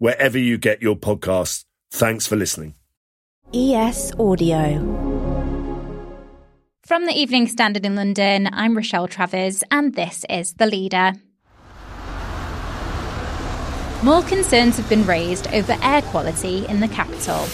wherever you get your podcasts. Thanks for listening. ES Audio. From the Evening Standard in London, I'm Rochelle Travers, and this is The Leader. More concerns have been raised over air quality in the capital.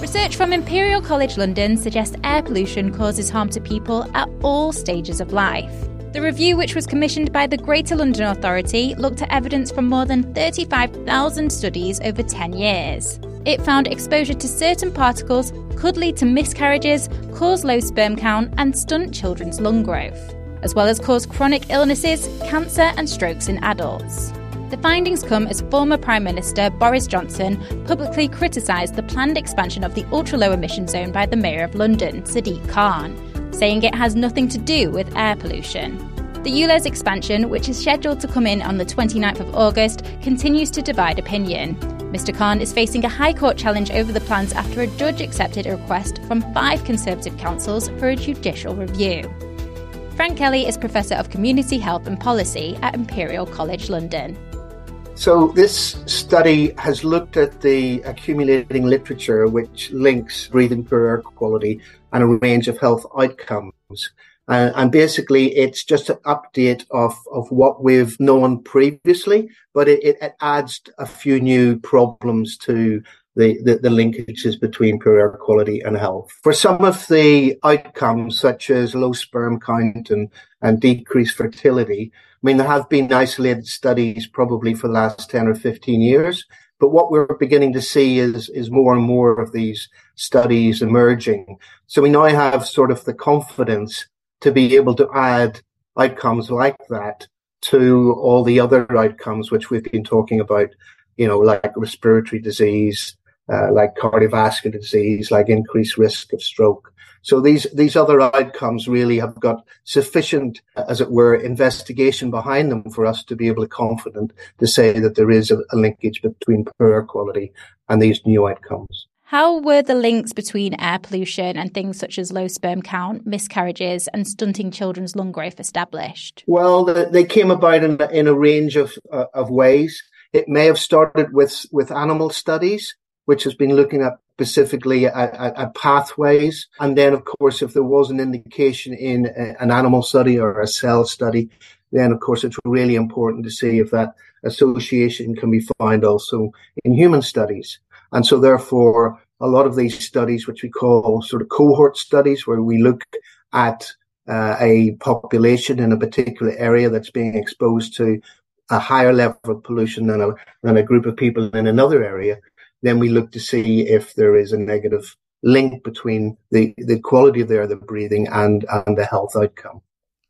Research from Imperial College London suggests air pollution causes harm to people at all stages of life. The review, which was commissioned by the Greater London Authority, looked at evidence from more than 35,000 studies over 10 years. It found exposure to certain particles could lead to miscarriages, cause low sperm count, and stunt children's lung growth, as well as cause chronic illnesses, cancer, and strokes in adults. The findings come as former Prime Minister Boris Johnson publicly criticised the planned expansion of the ultra low emission zone by the Mayor of London, Sadiq Khan, saying it has nothing to do with air pollution. The ULEZ expansion, which is scheduled to come in on the 29th of August, continues to divide opinion. Mr Khan is facing a High Court challenge over the plans after a judge accepted a request from five Conservative councils for a judicial review. Frank Kelly is Professor of Community Health and Policy at Imperial College London. So, this study has looked at the accumulating literature which links breathing poor air quality and a range of health outcomes. And basically, it's just an update of, of what we've known previously, but it, it adds a few new problems to the, the, the, linkages between poor air quality and health. For some of the outcomes, such as low sperm count and, and decreased fertility, I mean, there have been isolated studies probably for the last 10 or 15 years, but what we're beginning to see is, is more and more of these studies emerging. So we now have sort of the confidence to be able to add outcomes like that to all the other outcomes which we've been talking about, you know, like respiratory disease, uh, like cardiovascular disease, like increased risk of stroke. So these these other outcomes really have got sufficient, as it were, investigation behind them for us to be able to confident to say that there is a, a linkage between poor quality and these new outcomes. How were the links between air pollution and things such as low sperm count, miscarriages, and stunting children's lung growth established? Well, they came about in, in a range of uh, of ways. It may have started with with animal studies, which has been looking at specifically at, at, at, pathways. And then, of course, if there was an indication in a, an animal study or a cell study, then of course it's really important to see if that association can be found also in human studies. And so therefore, a lot of these studies, which we call sort of cohort studies, where we look at uh, a population in a particular area that's being exposed to a higher level of pollution than a, than a group of people in another area, then we look to see if there is a negative link between the, the quality of the air they're breathing and, and the health outcome.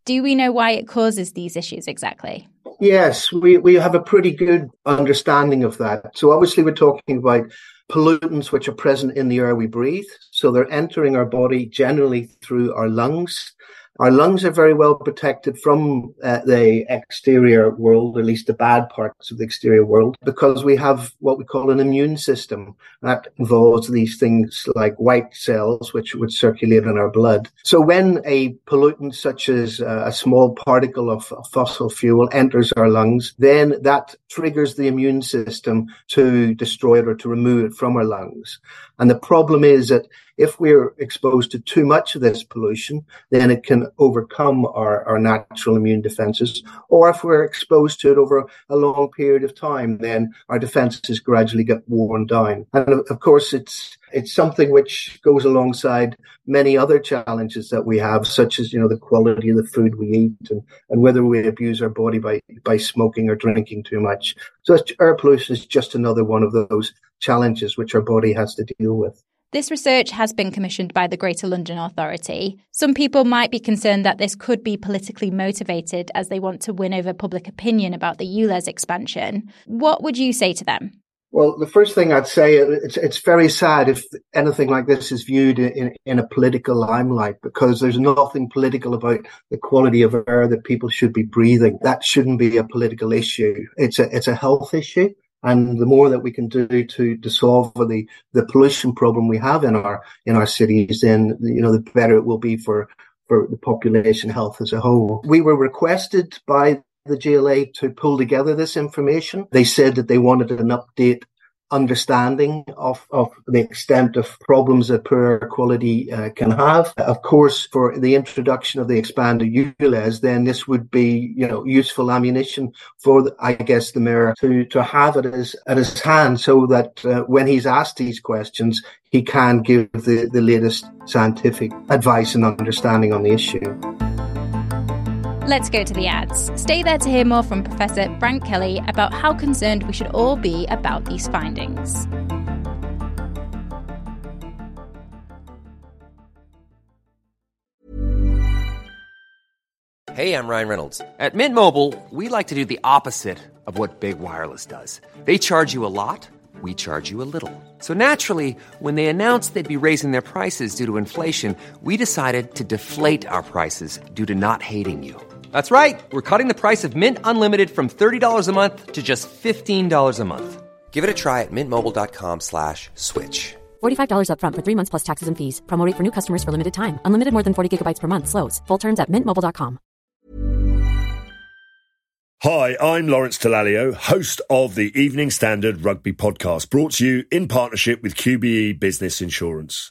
Do we know why it causes these issues exactly? Yes, we, we have a pretty good understanding of that. So obviously we're talking about pollutants which are present in the air we breathe. So they're entering our body generally through our lungs. Our lungs are very well protected from uh, the exterior world, at least the bad parts of the exterior world, because we have what we call an immune system that involves these things like white cells, which would circulate in our blood. So when a pollutant such as uh, a small particle of fossil fuel enters our lungs, then that triggers the immune system to destroy it or to remove it from our lungs. And the problem is that if we're exposed to too much of this pollution, then it can overcome our, our natural immune defenses. Or if we're exposed to it over a long period of time, then our defenses gradually get worn down. And of course, it's it's something which goes alongside many other challenges that we have, such as you know the quality of the food we eat and, and whether we abuse our body by by smoking or drinking too much. So air pollution is just another one of those challenges which our body has to deal with. This research has been commissioned by the Greater London Authority. Some people might be concerned that this could be politically motivated as they want to win over public opinion about the ULEZ expansion. What would you say to them? Well, the first thing I'd say it's it's very sad if anything like this is viewed in in a political limelight because there's nothing political about the quality of air that people should be breathing. That shouldn't be a political issue. It's a it's a health issue. And the more that we can do to, to solve the, the pollution problem we have in our in our cities, then you know the better it will be for for the population health as a whole. We were requested by the GLA to pull together this information. They said that they wanted an update understanding of, of the extent of problems that poor quality uh, can have. Of course, for the introduction of the expanded ULEZ, then this would be, you know, useful ammunition for, the, I guess, the mayor to, to have it his, at his hand so that uh, when he's asked these questions, he can give the, the latest scientific advice and understanding on the issue. Let's go to the ads. Stay there to hear more from Professor Frank Kelly about how concerned we should all be about these findings. Hey, I'm Ryan Reynolds. At Mint Mobile, we like to do the opposite of what Big Wireless does. They charge you a lot, we charge you a little. So naturally, when they announced they'd be raising their prices due to inflation, we decided to deflate our prices due to not hating you. That's right. We're cutting the price of Mint Unlimited from $30 a month to just $15 a month. Give it a try at mintmobile.com slash switch. $45 upfront for three months plus taxes and fees. Promo for new customers for limited time. Unlimited more than 40 gigabytes per month. Slows. Full terms at mintmobile.com. Hi, I'm Lawrence Dallaglio, host of the Evening Standard Rugby Podcast, brought to you in partnership with QBE Business Insurance.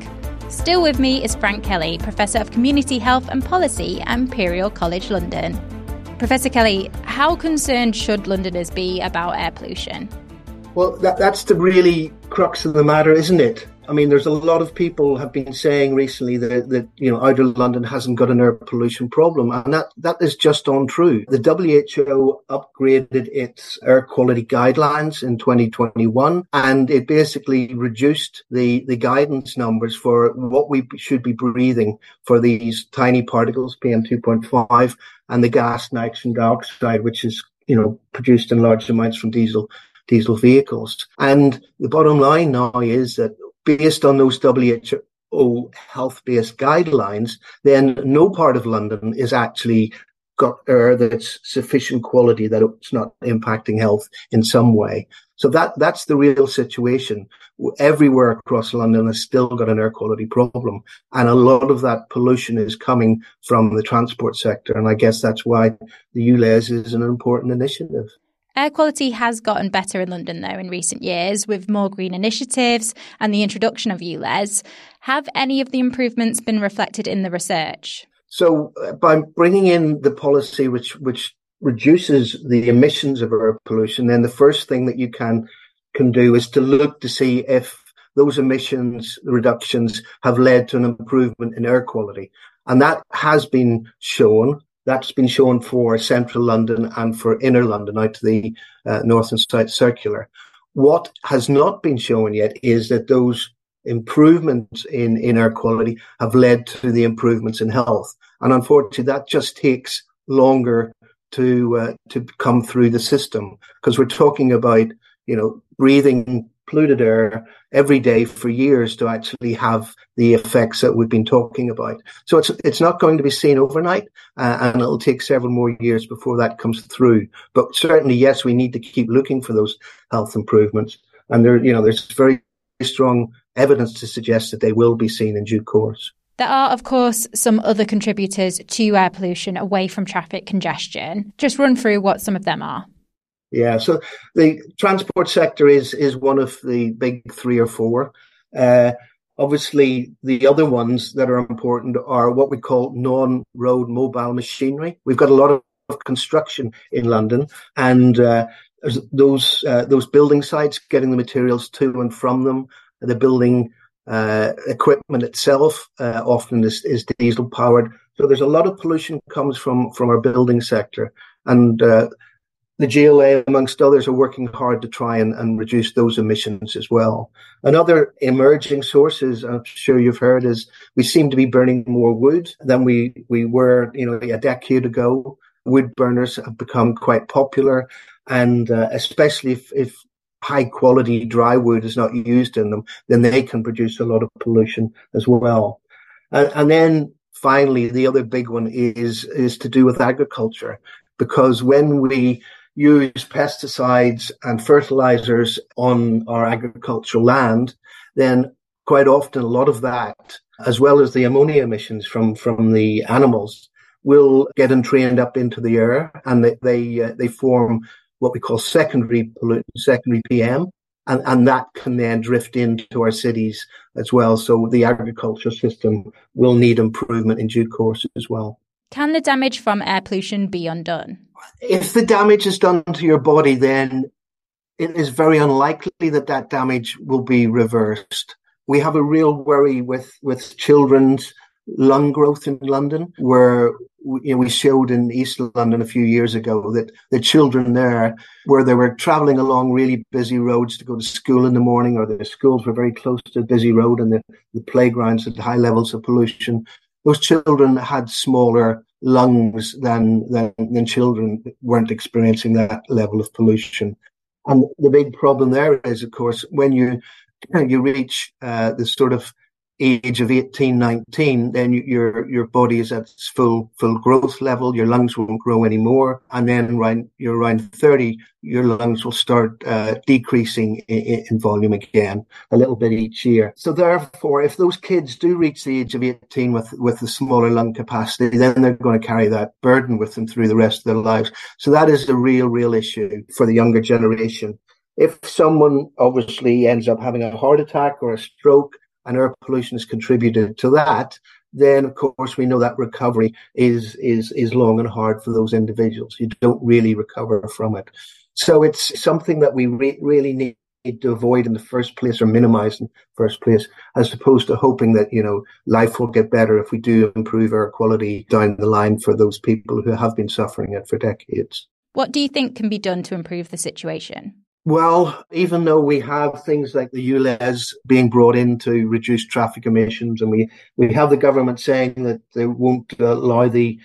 Still with me is Frank Kelly, Professor of Community Health and Policy at Imperial College London. Professor Kelly, how concerned should Londoners be about air pollution? Well, that, that's the really crux of the matter, isn't it? I mean, there's a lot of people have been saying recently that, that you know outer London hasn't got an air pollution problem, and that that is just untrue. The WHO upgraded its air quality guidelines in 2021, and it basically reduced the the guidance numbers for what we should be breathing for these tiny particles, PM 2.5, and the gas nitrogen dioxide, which is you know produced in large amounts from diesel diesel vehicles. And the bottom line now is that based on those WHO health based guidelines, then no part of London is actually got air that's sufficient quality that it's not impacting health in some way. So that that's the real situation. Everywhere across London has still got an air quality problem, and a lot of that pollution is coming from the transport sector. And I guess that's why the ULEZ is an important initiative. Air quality has gotten better in London, though, in recent years with more green initiatives and the introduction of ULEZ. Have any of the improvements been reflected in the research? So, uh, by bringing in the policy which which reduces the emissions of air pollution, then the first thing that you can can do is to look to see if those emissions reductions have led to an improvement in air quality. And that has been shown that's been shown for central London and for inner London out to the uh, north and south circular. What has not been shown yet is that those improvements in, in air quality have led to the improvements in health. And unfortunately, that just takes longer to uh, to come through the system because we're talking about you know breathing polluted air every day for years to actually have the effects that we've been talking about. So it's it's not going to be seen overnight, uh, and it'll take several more years before that comes through. But certainly, yes, we need to keep looking for those health improvements, and there, you know, there's very strong evidence to suggest that they will be seen in due course. There are, of course, some other contributors to air pollution away from traffic congestion. Just run through what some of them are. Yeah, so the transport sector is is one of the big three or four. Uh, Obviously, the other ones that are important are what we call non-road mobile machinery. We've got a lot of construction in London, and uh, those uh, those building sites, getting the materials to and from them, the building uh, equipment itself uh, often is, is, diesel powered. So there's a lot of pollution comes from from our building sector, and uh, the GLA, amongst others, are working hard to try and, and reduce those emissions as well. Another emerging source sources, I'm sure you've heard, is we seem to be burning more wood than we, we were, you know, a decade ago. Wood burners have become quite popular, and uh, especially if, if high quality dry wood is not used in them, then they can produce a lot of pollution as well. And, and then finally, the other big one is is to do with agriculture, because when we use pesticides and fertilizers on our agricultural land, then quite often a lot of that, as well as the ammonia emissions from, from the animals, will get entrained up into the air and they, they, uh, they form what we call secondary pollutant, secondary PM. And, and that can then drift into our cities as well. So the agriculture system will need improvement in due course as well. Can the damage from air pollution be undone? If the damage is done to your body, then it is very unlikely that that damage will be reversed. We have a real worry with, with children's lung growth in London, where you know, we showed in East London a few years ago that the children there, where they were traveling along really busy roads to go to school in the morning, or the schools were very close to a busy road and the, the playgrounds had high levels of pollution, those children had smaller lungs than, than, than children weren't experiencing that level of pollution. And the big problem there is, of course, when you you reach uh, the sort of age of 18, 19, then your your body is at its full full growth level. Your lungs won't grow anymore, and then around you're around 30, your lungs will start uh, decreasing in, in, volume again a little bit each year. So therefore, if those kids do reach the age of 18 with with a smaller lung capacity, then they're going to carry that burden with them through the rest of their lives. So that is the real real issue for the younger generation. If someone obviously ends up having a heart attack or a stroke, and air pollution has contributed to that, then of course we know that recovery is is is long and hard for those individuals. You don't really recover from it. So it's something that we re- really need to avoid in the first place or minimize in the first place, as opposed to hoping that, you know, life will get better if we do improve air quality down the line for those people who have been suffering it for decades. What do you think can be done to improve the situation? Well, even though we have things like the ULEZ being brought in to reduce traffic emissions, and we, we have the government saying that they won't allow the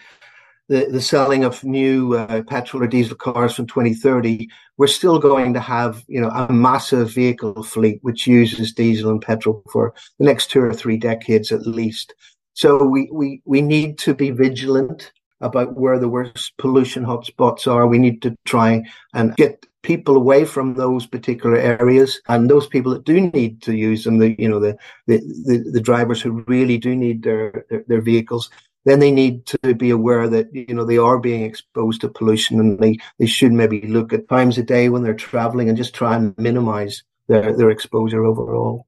the, the selling of new uh, petrol or diesel cars from 2030, we're still going to have you know a massive vehicle fleet which uses diesel and petrol for the next two or three decades at least. So we we we need to be vigilant about where the worst pollution hotspots are. We need to try and get people away from those particular areas and those people that do need to use them the you know the the, the, the drivers who really do need their, their, their vehicles then they need to be aware that you know they are being exposed to pollution and they, they should maybe look at times a day when they're traveling and just try and minimize their, their exposure overall.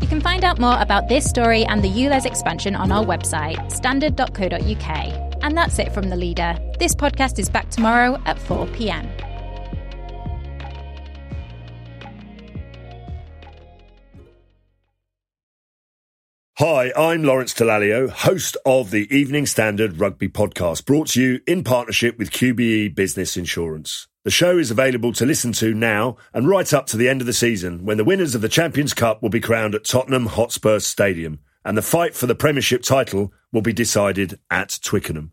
You can find out more about this story and the ULEZ expansion on our website, standard.co.uk. And that's it from The Leader. This podcast is back tomorrow at 4 pm. Hi, I'm Lawrence Dallaglio, host of the Evening Standard Rugby Podcast, brought to you in partnership with QBE Business Insurance. The show is available to listen to now and right up to the end of the season when the winners of the Champions Cup will be crowned at Tottenham Hotspur Stadium and the fight for the Premiership title will be decided at Twickenham.